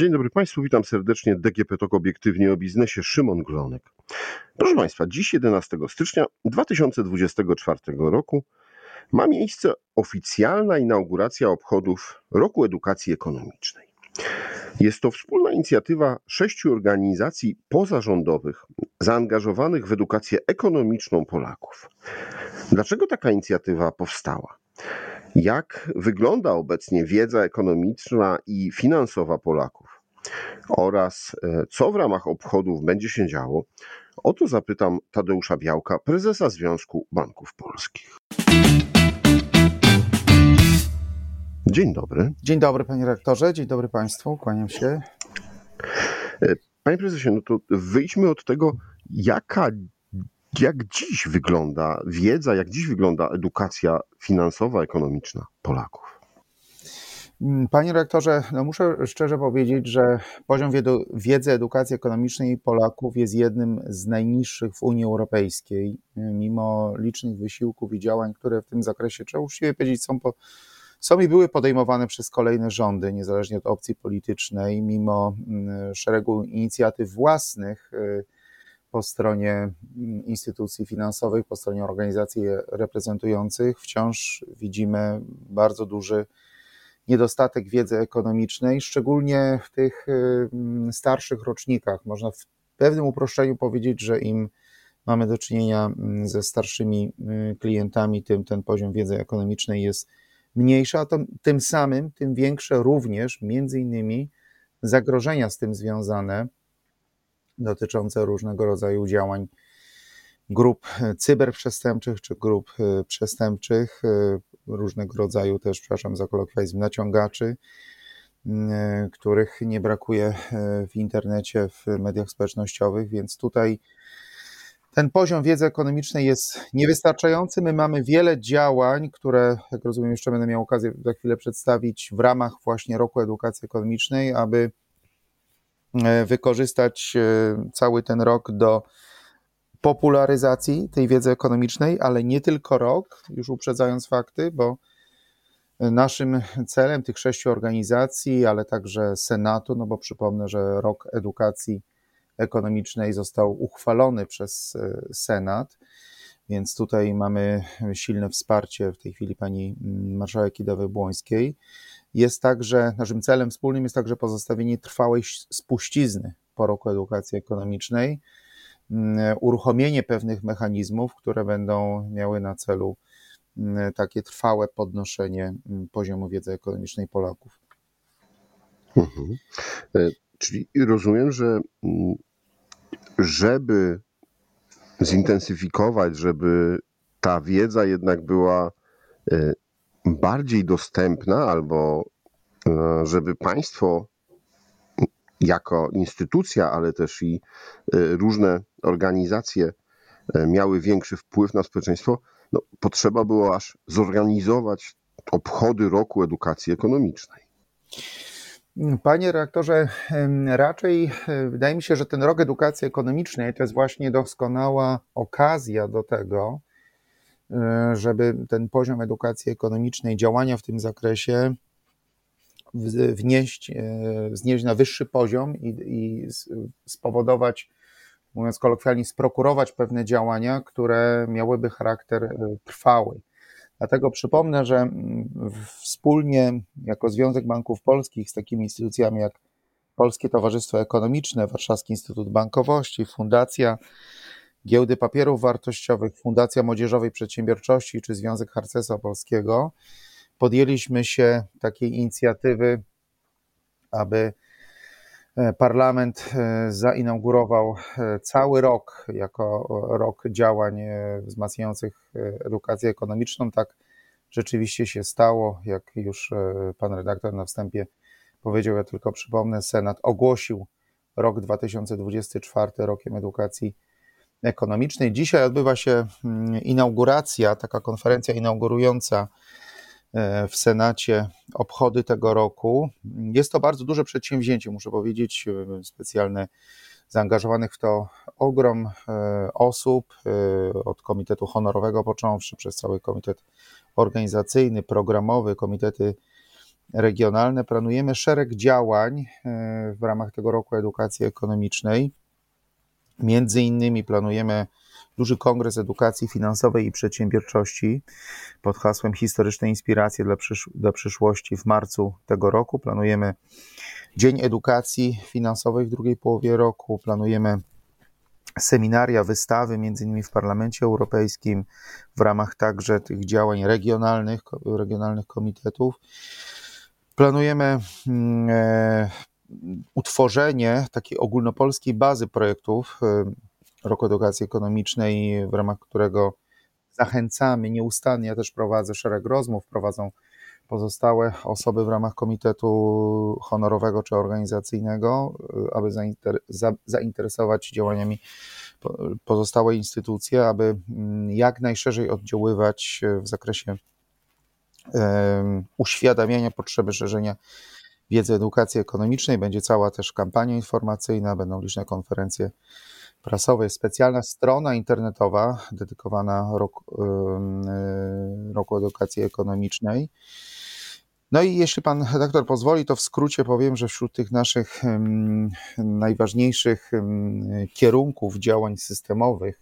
Dzień dobry Państwu, witam serdecznie. DGP TOK obiektywnie o biznesie, Szymon Glonek. Proszę Państwa, dziś 11 stycznia 2024 roku ma miejsce oficjalna inauguracja obchodów Roku Edukacji Ekonomicznej. Jest to wspólna inicjatywa sześciu organizacji pozarządowych zaangażowanych w edukację ekonomiczną Polaków. Dlaczego taka inicjatywa powstała? Jak wygląda obecnie wiedza ekonomiczna i finansowa Polaków? Oraz e, co w ramach obchodów będzie się działo? O to zapytam Tadeusza Białka, prezesa Związku Banków Polskich. Dzień dobry. Dzień dobry, panie rektorze, dzień dobry państwu, kłaniam się. E, panie prezesie, no to wyjdźmy od tego, jaka jak dziś wygląda wiedza, jak dziś wygląda edukacja finansowa, ekonomiczna Polaków? Mm, panie rektorze, no muszę szczerze powiedzieć, że poziom wiedzy edukacji ekonomicznej Polaków jest jednym z najniższych w Unii Europejskiej, mimo licznych wysiłków i działań, które w tym zakresie, trzeba uczciwie powiedzieć, są, po, są i były podejmowane przez kolejne rządy, niezależnie od opcji politycznej, mimo mm, szeregu inicjatyw własnych, y, po stronie mm, instytucji finansowych, po stronie organizacji reprezentujących, wciąż widzimy bardzo duży niedostatek wiedzy ekonomicznej, szczególnie w tych mm, starszych rocznikach. Można w pewnym uproszczeniu powiedzieć, że im mamy do czynienia mm, ze starszymi klientami, tym ten poziom wiedzy ekonomicznej jest mniejszy, a to, tym samym tym większe również między innymi zagrożenia z tym związane dotyczące różnego rodzaju działań grup cyberprzestępczych czy grup przestępczych, różnego rodzaju też, przepraszam za kolokwializm, naciągaczy, e, których nie brakuje w internecie, w mediach społecznościowych, więc tutaj ten poziom wiedzy ekonomicznej jest niewystarczający. My mamy wiele działań, które, jak rozumiem, jeszcze będę miał okazję za chwilę przedstawić w ramach właśnie roku edukacji ekonomicznej, aby E, wykorzystać e, cały ten rok do popularyzacji tej wiedzy ekonomicznej, ale nie tylko rok, już uprzedzając fakty, bo naszym celem tych sześciu organizacji, ale także Senatu, no bo przypomnę, że rok edukacji ekonomicznej został uchwalony przez e, Senat, więc tutaj mamy silne wsparcie w tej chwili pani marszałek Idawy Błońskiej. Jest także, naszym celem wspólnym jest także pozostawienie trwałej spuścizny po roku edukacji ekonomicznej, mm, uruchomienie pewnych mechanizmów, które będą miały na celu mm, takie trwałe podnoszenie mm, poziomu wiedzy ekonomicznej Polaków. Mhm. E, czyli rozumiem, że żeby zintensyfikować, żeby ta wiedza jednak była e, bardziej dostępna, albo e, żeby państwo jako instytucja, ale też i e, różne organizacje e, miały większy wpływ na społeczeństwo, no, potrzeba było aż zorganizować obchody roku edukacji ekonomicznej. Panie reaktorze, raczej wydaje mi się, że ten rok edukacji ekonomicznej to jest właśnie doskonała okazja do tego, E, żeby ten poziom edukacji ekonomicznej, działania w tym zakresie wnieść, e, znieść na wyższy poziom i, i spowodować, mówiąc kolokwialnie, sprokurować pewne działania, które miałyby charakter e, trwały. Dlatego przypomnę, że wspólnie jako Związek Banków Polskich z takimi instytucjami jak Polskie Towarzystwo Ekonomiczne, Warszawski Instytut Bankowości, Fundacja Giełdy Papierów Wartościowych, Fundacja Młodzieżowej Przedsiębiorczości czy Związek Harcerstwa Polskiego podjęliśmy się takiej inicjatywy, aby e, parlament e, zainaugurował e, cały rok jako rok działań wzmacniających edukację ekonomiczną. Tak rzeczywiście się stało, jak już pan redaktor na wstępie powiedział, ja tylko przypomnę, Senat ogłosił rok 2024 rokiem edukacji ekonomicznej. Dzisiaj odbywa się mm, inauguracja, taka konferencja inaugurująca w Senacie obchody tego roku. Jest to bardzo duże przedsięwzięcie, muszę powiedzieć, e, specjalne zaangażowanych w to ogrom e, osób, od Komitetu Honorowego począwszy, przez cały komitet organizacyjny, programowy, komitety regionalne. Planujemy szereg działań e, w ramach tego roku edukacji ekonomicznej. Między innymi planujemy duży kongres edukacji finansowej i przedsiębiorczości pod hasłem Historyczne inspiracje dla, przysz dla przyszłości w marcu tego roku. Planujemy Dzień Edukacji Finansowej w drugiej połowie roku. Planujemy seminaria, wystawy, między innymi w Parlamencie Europejskim, w ramach także tych działań regionalnych, regionalnych komitetów. Planujemy mm, e, utworzenie takiej ogólnopolskiej bazy projektów e, Roku Edukacji Ekonomicznej, w ramach którego zachęcamy nieustannie, ja też prowadzę szereg rozmów, prowadzą pozostałe osoby w ramach komitetu honorowego czy organizacyjnego, e, aby zainteresować działaniami pozostałe instytucje, aby mm, jak najszerzej oddziaływać w zakresie uświadamiania potrzeby szerzenia wiedzy edukacji ekonomicznej. Będzie cała też kampania informacyjna, będą liczne konferencje prasowe, specjalna strona internetowa dedykowana roku, roku edukacji ekonomicznej. No i jeśli pan redaktor pozwoli, to w skrócie powiem, że wśród tych naszych najważniejszych kierunków działań systemowych,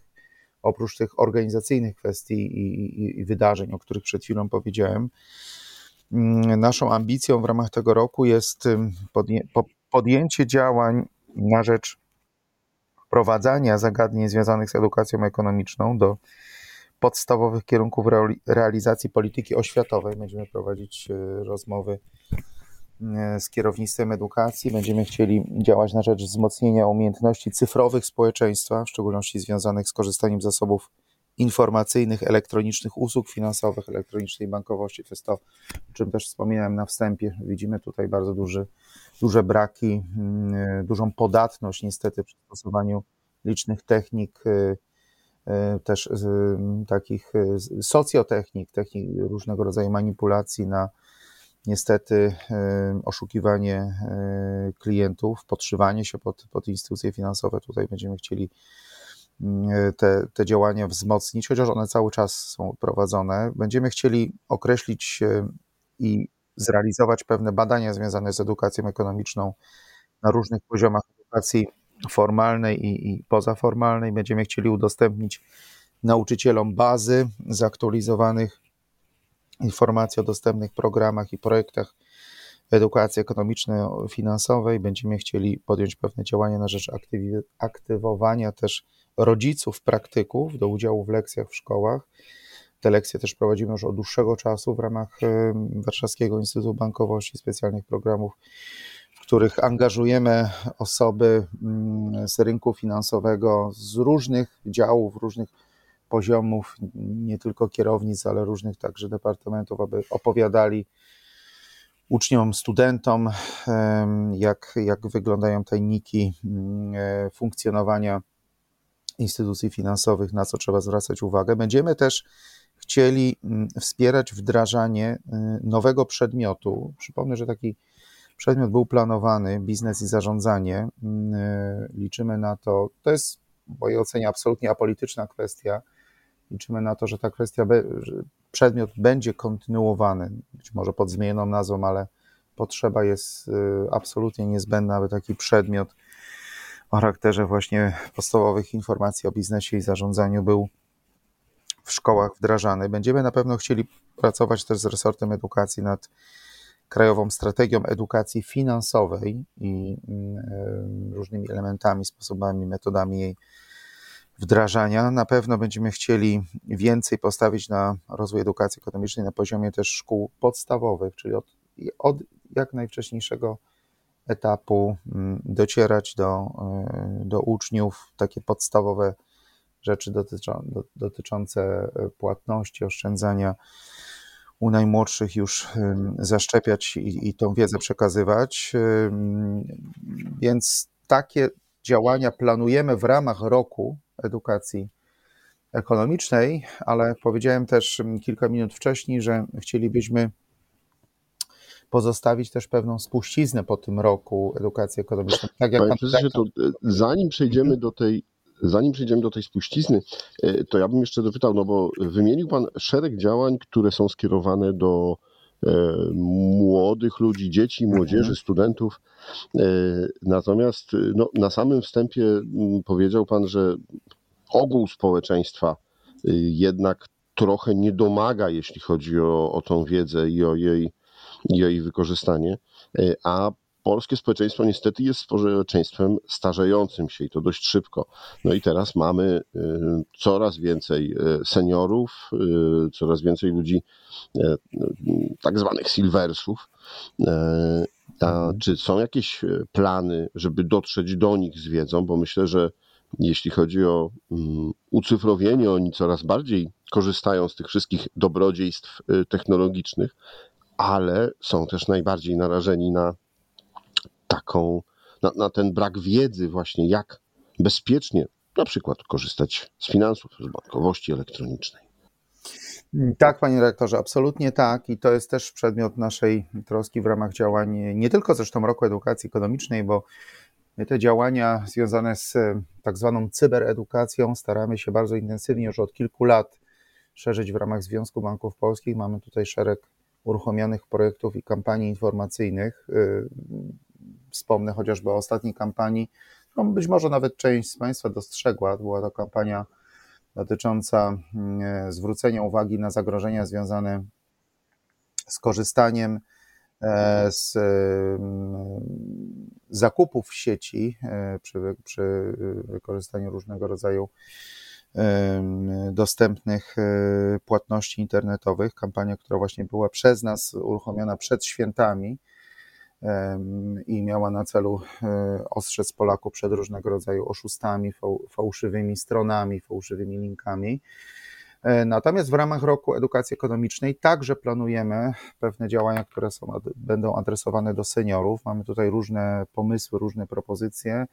oprócz tych organizacyjnych kwestii i, i, i wydarzeń, o których przed chwilą powiedziałem, naszą ambicją w ramach tego roku jest podję, podjęcie działań na rzecz wprowadzania zagadnień związanych z edukacją ekonomiczną do podstawowych kierunków realizacji polityki oświatowej. Będziemy prowadzić e, rozmowy e, z kierownictwem edukacji. Będziemy chcieli działać na rzecz wzmocnienia umiejętności cyfrowych społeczeństwa, w szczególności związanych z korzystaniem z zasobów informacyjnych, elektronicznych usług finansowych, elektronicznej bankowości. To jest to, o czym też wspominałem na wstępie. Widzimy tutaj bardzo duży, duże braki, mm, dużą podatność niestety przy stosowaniu licznych technik E, też takich e, socjotechnik, technik różnego rodzaju manipulacji na niestety oszukiwanie klientów, podszywanie się pod, pod instytucje finansowe. Tutaj będziemy chcieli te, te działania wzmocnić, chociaż one cały czas są prowadzone. Będziemy chcieli określić i zrealizować pewne badania związane z edukacją ekonomiczną na różnych poziomach edukacji formalnej i, i pozaformalnej. Będziemy chcieli udostępnić nauczycielom bazy zaktualizowanych informacji o dostępnych programach i projektach edukacji ekonomiczno-finansowej. Będziemy chcieli podjąć pewne działania na rzecz aktywowania też rodziców, praktyków do udziału w lekcjach w szkołach. Te lekcje też prowadzimy już od dłuższego czasu w ramach Warszawskiego Instytutu Bankowości, specjalnych programów których angażujemy osoby mm, z rynku finansowego, z różnych działów, różnych poziomów, nie tylko kierownic, ale różnych także departamentów, aby opowiadali uczniom, studentom, jak, jak wyglądają tajniki mm, e, funkcjonowania instytucji finansowych, na co trzeba zwracać uwagę. Będziemy też chcieli mm, wspierać wdrażanie y, nowego przedmiotu. Przypomnę, że taki Przedmiot był planowany, biznes i zarządzanie. Mm, y, liczymy na to, to jest w mojej ocenie absolutnie apolityczna kwestia. Liczymy na to, że ta kwestia, przedmiot będzie kontynuowany, być może pod zmienioną nazwą, ale potrzeba jest y, absolutnie niezbędna, aby taki przedmiot o charakterze właśnie podstawowych informacji o biznesie i zarządzaniu był w szkołach wdrażany. Będziemy na pewno chcieli pracować też z resortem edukacji nad krajową strategią edukacji finansowej i mm, różnymi elementami, sposobami, metodami jej wdrażania. Na pewno będziemy chcieli więcej postawić na rozwój edukacji ekonomicznej na poziomie też szkół podstawowych, czyli od, od jak najwcześniejszego etapu mm, docierać do, e, do uczniów, takie podstawowe rzeczy dotyczą, dotyczące płatności, oszczędzania u najmłodszych już zaszczepiać i, i tą wiedzę przekazywać. Więc takie działania planujemy w ramach roku edukacji ekonomicznej, ale powiedziałem też kilka minut wcześniej, że chcielibyśmy pozostawić też pewną spuściznę po tym roku edukacji ekonomicznej. Tak jak Panie prezesie, to e, zanim przejdziemy do tej Zanim przejdziemy do tej spuścizny, e, to ja bym jeszcze dopytał, no bo wymienił Pan szereg działań, które są skierowane do młodych ludzi, dzieci, młodzieży, Mhm. studentów. Natomiast no, na samym wstępie powiedział Pan, że ogół społeczeństwa jednak trochę nie domaga, jeśli chodzi o, o tą wiedzę i o jej, i o jej wykorzystanie, a polskie społeczeństwo niestety jest społeczeństwem starzejącym się i to dość szybko. No i teraz mamy y, coraz więcej y, seniorów, coraz więcej ludzi tak zwanych silversów. A czy są jakieś plany, żeby dotrzeć do nich z wiedzą? Bo myślę, że jeśli chodzi o mm, ucyfrowienie, oni coraz bardziej korzystają z tych wszystkich dobrodziejstw technologicznych, ale są też najbardziej narażeni na taką, na, na ten brak wiedzy właśnie, jak bezpiecznie na przykład korzystać z finansów, z bankowości elektronicznej. Tak, panie rektorze, absolutnie tak. I to jest też przedmiot naszej troski w ramach działań, nie tylko zresztą roku edukacji ekonomicznej, bo te działania związane z tak zwaną cyberedukacją staramy się bardzo intensywnie już od kilku lat szerzyć w ramach Związku Banków Polskich. Mamy tutaj szereg uruchomionych projektów i kampanii informacyjnych. Wspomnę chociażby o ostatniej kampanii, no być może nawet część z Państwa dostrzegła, była to kampania dotycząca mm, zwrócenia uwagi na zagrożenia związane z korzystaniem e, z mm, zakupów w sieci przy, przy wykorzystaniu różnego rodzaju dostępnych e, płatności internetowych. Kampania, która właśnie była przez nas uruchomiona przed świętami i miała na celu e, ostrzec Polaków przed różnego rodzaju oszustami, fałszywymi stronami, fałszywymi linkami. E, natomiast w ramach roku edukacji ekonomicznej także planujemy pewne działania, które są, będą adresowane do seniorów. Mamy tutaj różne pomysły, różne propozycje.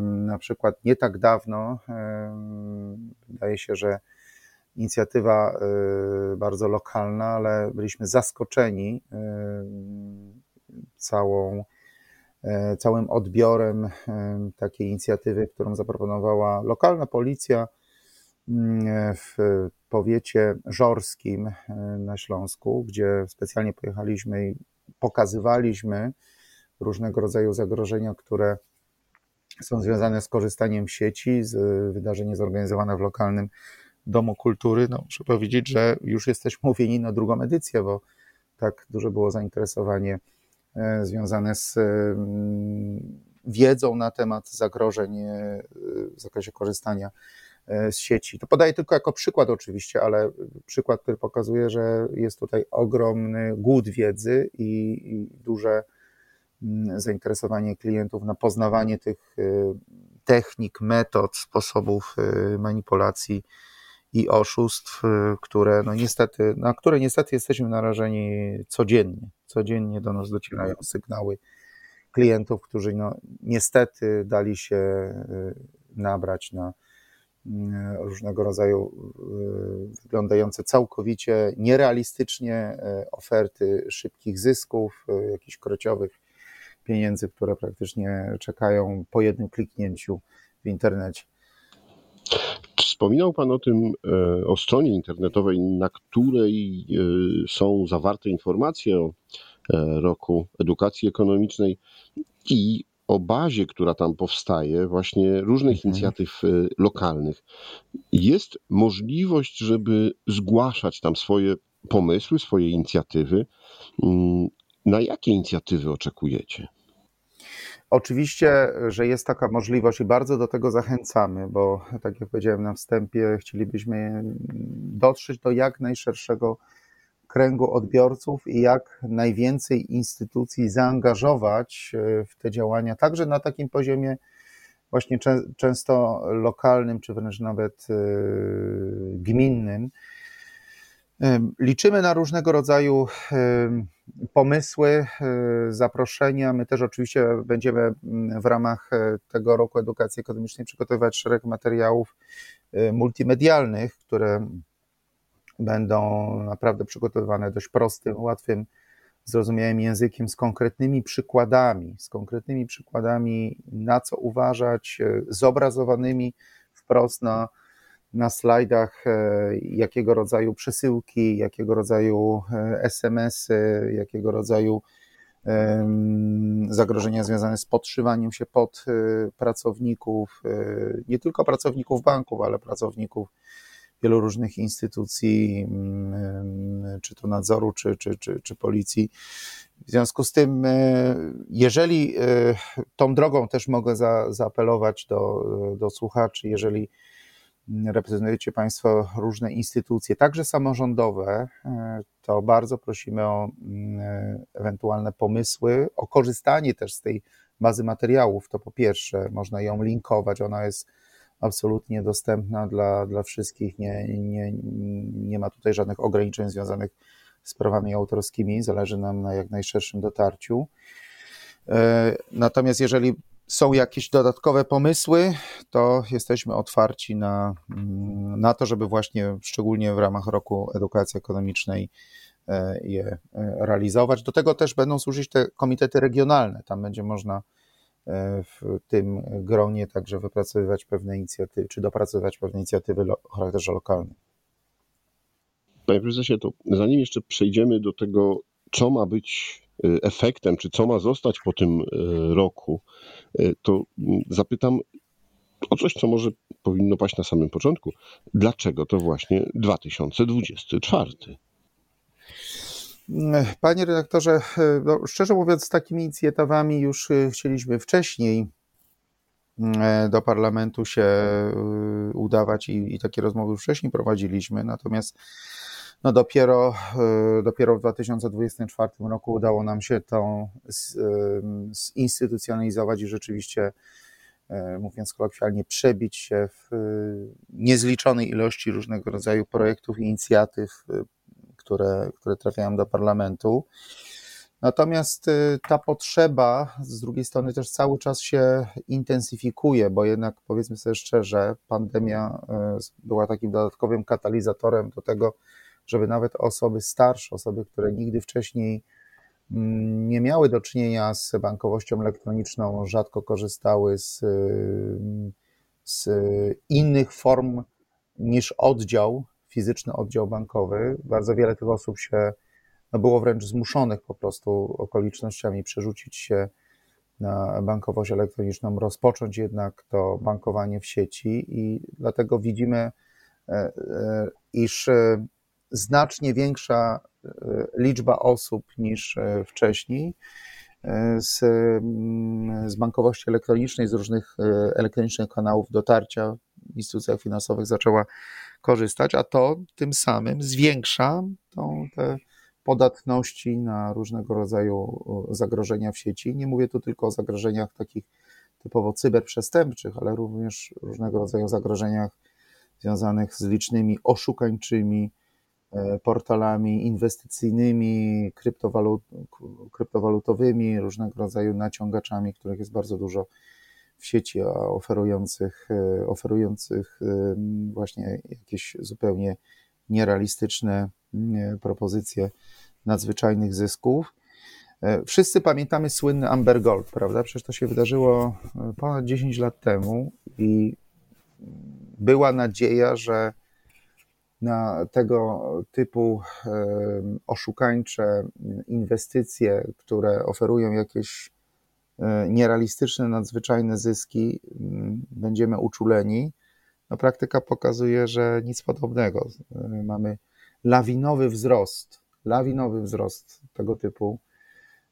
Na przykład nie tak dawno, wydaje się, że inicjatywa e, bardzo lokalna, ale byliśmy zaskoczeni całą, e, całym odbiorem takiej inicjatywy, którą zaproponowała lokalna policja w powiecie żorskim na Śląsku, gdzie specjalnie pojechaliśmy i pokazywaliśmy różnego rodzaju zagrożenia, które są związane z korzystaniem sieci, z wydarzenie zorganizowane w lokalnym Domu Kultury. No, muszę powiedzieć, że już jesteśmy mówieni na drugą edycję, bo tak duże było zainteresowanie E, związane z mm, wiedzą na temat zagrożeń e, w zakresie korzystania e, z sieci. To podaję tylko jako przykład oczywiście, ale przykład, który pokazuje, że jest tutaj ogromny głód wiedzy i, i duże zainteresowanie klientów na poznawanie tych technik, metod, sposobów manipulacji i oszustw, y, które no niestety, na które niestety jesteśmy narażeni codziennie. Codziennie do nas docierają sygnały klientów, którzy no niestety dali się y, nabrać na y, różnego rodzaju wyglądające całkowicie nierealistycznie oferty szybkich zysków, jakichś krociowych pieniędzy, które praktycznie czekają po jednym kliknięciu w internecie. Wspominał Pan o tym, e, o stronie internetowej, na której e, są zawarte informacje o e, roku edukacji ekonomicznej i o bazie, która tam powstaje, właśnie różnych Mhm. inicjatyw lokalnych. Jest możliwość, żeby zgłaszać tam swoje pomysły, swoje inicjatywy. Na jakie inicjatywy oczekujecie? Oczywiście, że jest taka możliwość i bardzo do tego zachęcamy, bo tak jak powiedziałem na wstępie, chcielibyśmy dotrzeć do jak najszerszego kręgu odbiorców i jak najwięcej instytucji zaangażować e, w te działania, także na takim poziomie właśnie często lokalnym, czy wręcz nawet e, gminnym. Liczymy na różnego rodzaju pomysły, e, zaproszenia. My też oczywiście będziemy mm, w ramach e, tego roku edukacji ekonomicznej przygotowywać szereg materiałów e, multimedialnych, które będą naprawdę przygotowywane dość prostym, łatwym, zrozumiałym językiem, z konkretnymi przykładami, z konkretnymi przykładami, na co uważać, zobrazowanymi wprost na na slajdach, jakiego rodzaju przesyłki, jakiego rodzaju SMS-y, jakiego rodzaju zagrożenia związane z podszywaniem się pod pracowników, nie tylko pracowników banków, ale pracowników wielu różnych instytucji, czy to nadzoru, czy, czy, czy, czy policji. W związku z tym, e, jeżeli e, tą drogą też mogę za, zaapelować do, do słuchaczy, jeżeli reprezentujecie Państwo różne instytucje, także samorządowe, e, to bardzo prosimy o mm, ewentualne pomysły, o korzystanie też z tej bazy materiałów. To po pierwsze, można ją linkować, ona jest absolutnie dostępna dla, dla wszystkich. Nie, nie, nie ma tutaj żadnych ograniczeń związanych z prawami autorskimi. Zależy nam na jak najszerszym dotarciu. E, natomiast jeżeli są jakieś dodatkowe pomysły, to jesteśmy otwarci na, mm, na to, żeby właśnie szczególnie w ramach roku edukacji ekonomicznej e, je e, realizować. Do tego też będą służyć te komitety regionalne. Tam będzie można w tym gronie także wypracowywać pewne inicjatywy, czy dopracowywać pewne inicjatywy o charakterze lokalnym. Panie prezesie, to zanim jeszcze przejdziemy do tego, co ma być efektem, czy co ma zostać po tym y, roku, y, to mm, zapytam o coś, co może powinno paść na samym początku. Dlaczego to właśnie 2024? Panie redaktorze, no, szczerze mówiąc, z takimi inicjatywami już y, chcieliśmy wcześniej e, do parlamentu się y, udawać i, i takie rozmowy wcześniej prowadziliśmy, natomiast no dopiero, y, dopiero w 2024 roku udało nam się to zinstytucjonalizować i rzeczywiście, e, mówiąc kolokwialnie, przebić się w niezliczonej ilości różnego rodzaju projektów, inicjatyw, które, które trafiają do parlamentu. Natomiast ta potrzeba z drugiej strony też cały czas się intensyfikuje, bo jednak powiedzmy sobie szczerze, pandemia była takim dodatkowym katalizatorem do tego, żeby nawet osoby starsze, osoby, które nigdy wcześniej mm, nie miały do czynienia z bankowością elektroniczną, rzadko korzystały z, y, z innych form niż oddział fizyczny oddział bankowy. Bardzo wiele tych osób się no było wręcz zmuszonych po prostu okolicznościami przerzucić się na bankowość elektroniczną, rozpocząć jednak to bankowanie w sieci i dlatego widzimy, e, e, iż e, znacznie większa liczba osób niż wcześniej z, mm, z bankowości elektronicznej, z różnych elektronicznych kanałów dotarcia w instytucjach finansowych zaczęła korzystać, a to tym samym zwiększa tą, te podatności na różnego rodzaju zagrożenia w sieci. Nie mówię tu tylko o zagrożeniach takich typowo cyberprzestępczych, ale również różnego rodzaju zagrożeniach związanych z licznymi oszukańczymi e, portalami inwestycyjnymi, kryptowalut, kryptowalutowymi, różnego rodzaju naciągaczami, których jest bardzo dużo w sieci oferujących, e, oferujących e, właśnie jakieś zupełnie nierealistyczne propozycje nadzwyczajnych zysków. E, wszyscy pamiętamy słynny Amber Gold, prawda? Przecież to się wydarzyło ponad 10 lat temu i była nadzieja, że na tego typu oszukańcze inwestycje, które oferują jakieś E, nierealistyczne, nadzwyczajne zyski, mm, będziemy uczuleni. No, praktyka pokazuje, że nic podobnego. E, mamy lawinowy wzrost, lawinowy wzrost tego typu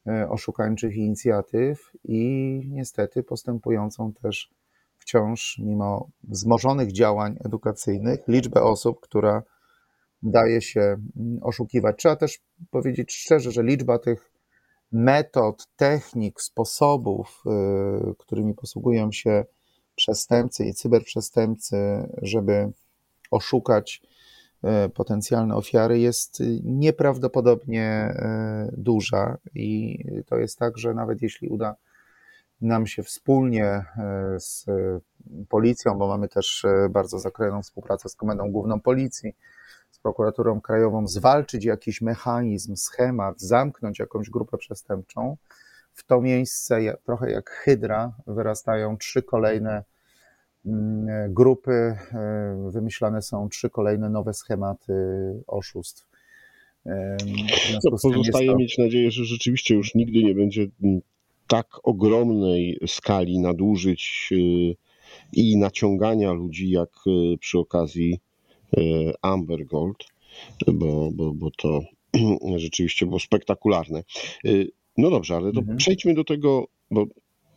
e, oszukańczych inicjatyw i niestety postępującą też wciąż, mimo wzmożonych działań edukacyjnych, liczbę osób, która daje się mm, oszukiwać. Trzeba też powiedzieć szczerze, że liczba tych metod, technik, sposobów, y, którymi posługują się przestępcy i cyberprzestępcy, żeby oszukać y, potencjalne ofiary, jest nieprawdopodobnie y, duża. I to jest tak, że nawet jeśli uda nam się wspólnie z policją, bo mamy też bardzo zakrojoną współpracę z Komendą Główną Policji, prokuraturą krajową zwalczyć jakiś mechanizm, schemat, zamknąć jakąś grupę przestępczą, w to miejsce, trochę jak hydra, wyrastają trzy kolejne mm, grupy, e, wymyślane są trzy kolejne nowe schematy oszustw. No, z pozostaje to, mieć nadzieję, że rzeczywiście już nigdy nie będzie mm, tak ogromnej skali nadużyć y, i naciągania ludzi, jak y, przy okazji y, Amber Gold, bo, bo, bo to rzeczywiście było spektakularne. No dobrze, ale to Mhm. przejdźmy do tego, bo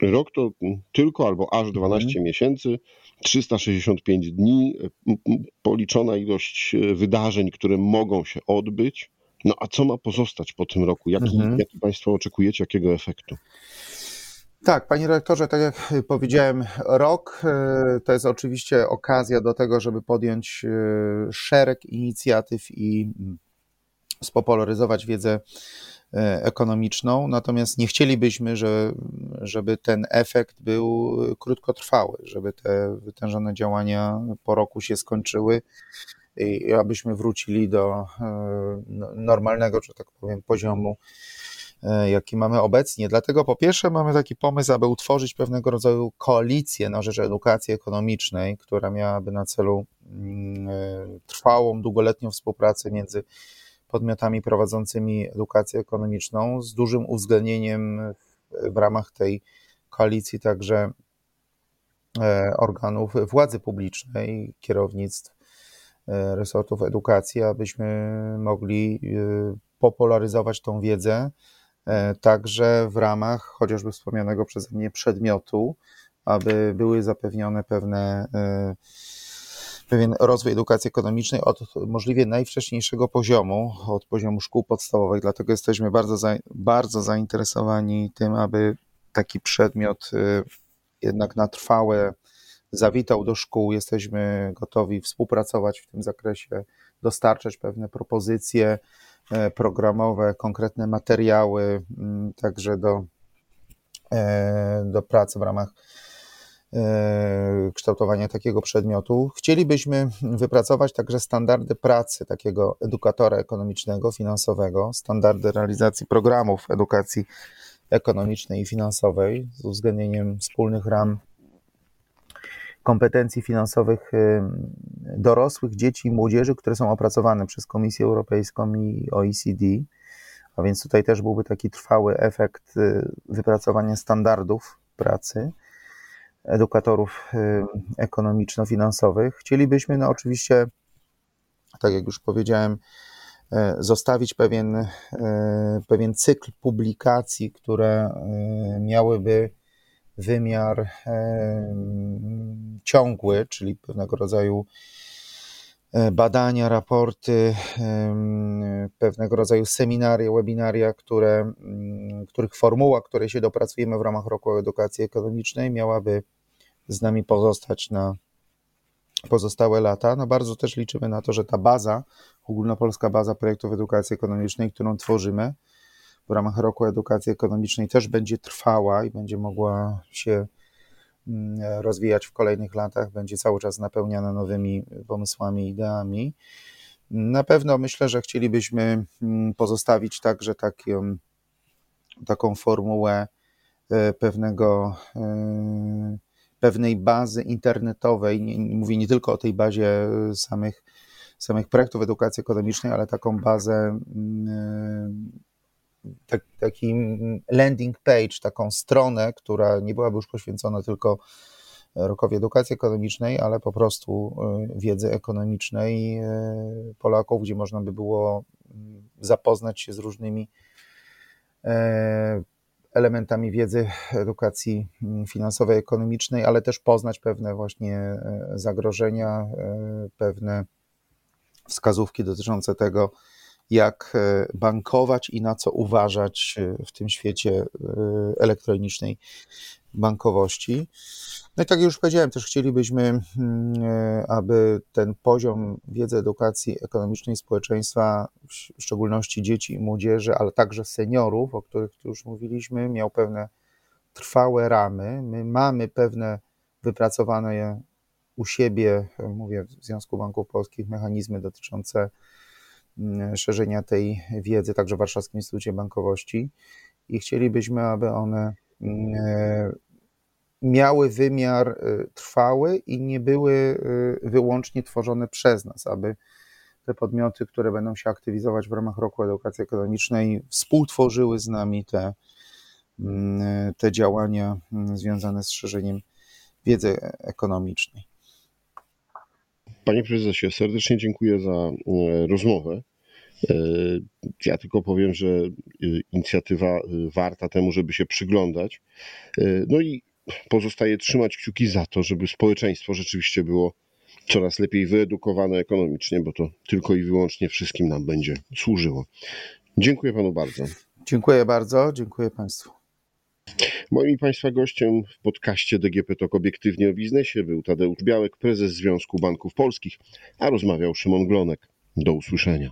rok to tylko albo aż 12 Mhm. miesięcy, 365 dni, policzona ilość wydarzeń, które mogą się odbyć. No a co ma pozostać po tym roku? Jaki, Mhm. jaki Państwo oczekujecie, jakiego efektu? Tak, panie rektorze, tak jak powiedziałem, rok e, to jest oczywiście okazja do tego, żeby podjąć e, szereg inicjatyw i mm, spopularyzować wiedzę e, ekonomiczną, natomiast nie chcielibyśmy, że, żeby ten efekt był krótkotrwały, żeby te wytężone działania po roku się skończyły i abyśmy wrócili do e, no- normalnego, że tak powiem, poziomu, e, jaki mamy obecnie. Dlatego po pierwsze mamy taki pomysł, aby utworzyć pewnego rodzaju koalicję na rzecz edukacji ekonomicznej, która miałaby na celu mm, e, trwałą, długoletnią współpracę między podmiotami prowadzącymi edukację ekonomiczną, z dużym uwzględnieniem w, ramach tej koalicji także organów władzy publicznej, kierownictw resortów edukacji, abyśmy mogli e, popularyzować tą wiedzę e, także w ramach chociażby wspomnianego przeze mnie przedmiotu, aby były zapewnione pewne, e, pewien rozwój edukacji ekonomicznej od możliwie najwcześniejszego poziomu, od poziomu szkół podstawowych. Dlatego jesteśmy bardzo, za, bardzo zainteresowani tym, aby taki przedmiot e, jednak na trwałe zawitał do szkół. Jesteśmy gotowi współpracować w tym zakresie, dostarczać pewne propozycje e, programowe, konkretne materiały, mm, także do, e, do pracy w ramach e, kształtowania takiego przedmiotu. Chcielibyśmy wypracować także standardy pracy takiego edukatora ekonomicznego, finansowego, standardy realizacji programów edukacji ekonomicznej i finansowej z uwzględnieniem wspólnych ram kompetencji finansowych y, dorosłych, dzieci i młodzieży, które są opracowane przez Komisję Europejską i OECD. A więc tutaj też byłby taki trwały efekt y, wypracowania standardów pracy edukatorów y, ekonomiczno-finansowych. Chcielibyśmy, no oczywiście, tak jak już powiedziałem, zostawić pewien, pewien cykl publikacji, które miałyby wymiar ciągły, czyli pewnego rodzaju e, badania, raporty, pewnego rodzaju seminaria, webinaria, które, mm, których formuła, której się dopracujemy w ramach roku edukacji ekonomicznej, miałaby z nami pozostać na pozostałe lata. No bardzo też liczymy na to, że ta baza, ogólnopolska baza projektów edukacji ekonomicznej, którą tworzymy w ramach roku edukacji ekonomicznej, też będzie trwała i będzie mogła się mm, rozwijać w kolejnych latach, będzie cały czas napełniana nowymi pomysłami, ideami. Na pewno myślę, że chcielibyśmy mm, pozostawić także taką, taką formułę e, pewnego, e, pewnej bazy internetowej. Mówię nie tylko o tej bazie samych, samych projektów edukacji ekonomicznej, ale taką bazę, mm, taki landing page, taką stronę, która nie byłaby już poświęcona tylko rokowi edukacji ekonomicznej, ale po prostu y, wiedzy ekonomicznej y, Polaków, gdzie można by było mm, zapoznać się z różnymi e, elementami wiedzy edukacji mm, finansowej, ekonomicznej, ale też poznać pewne właśnie zagrożenia, pewne wskazówki dotyczące tego, jak e, bankować i na co uważać e, w tym świecie e, elektronicznej bankowości. No i tak jak już powiedziałem, też chcielibyśmy, mm, aby ten poziom wiedzy edukacji ekonomicznej społeczeństwa, w szczególności dzieci i młodzieży, ale także seniorów, o których tu już mówiliśmy, miał pewne trwałe ramy. My mamy pewne wypracowane u siebie, mówię w Związku Banków Polskich, mechanizmy dotyczące szerzenia tej wiedzy, także w Warszawskim Instytucie Bankowości i chcielibyśmy, aby one mm, e, miały wymiar y, trwały i nie były y, wyłącznie tworzone przez nas, aby te podmioty, które będą się aktywizować w ramach roku edukacji ekonomicznej, współtworzyły z nami te, mm, te działania mm, związane z szerzeniem wiedzy ekonomicznej. Panie prezesie, serdecznie dziękuję za e, rozmowę. E, Ja tylko powiem, że e, inicjatywa warta temu, żeby się przyglądać. No i pozostaje trzymać kciuki za to, żeby społeczeństwo rzeczywiście było coraz lepiej wyedukowane ekonomicznie, bo to tylko i wyłącznie wszystkim nam będzie służyło. Dziękuję panu bardzo. Dziękuję bardzo, dziękuję Państwu. Moim Państwa gościem w podcaście DGP TOK Obiektywnie o Biznesie był Tadeusz Białek, prezes Związku Banków Polskich, a rozmawiał Szymon Glonek. Do usłyszenia.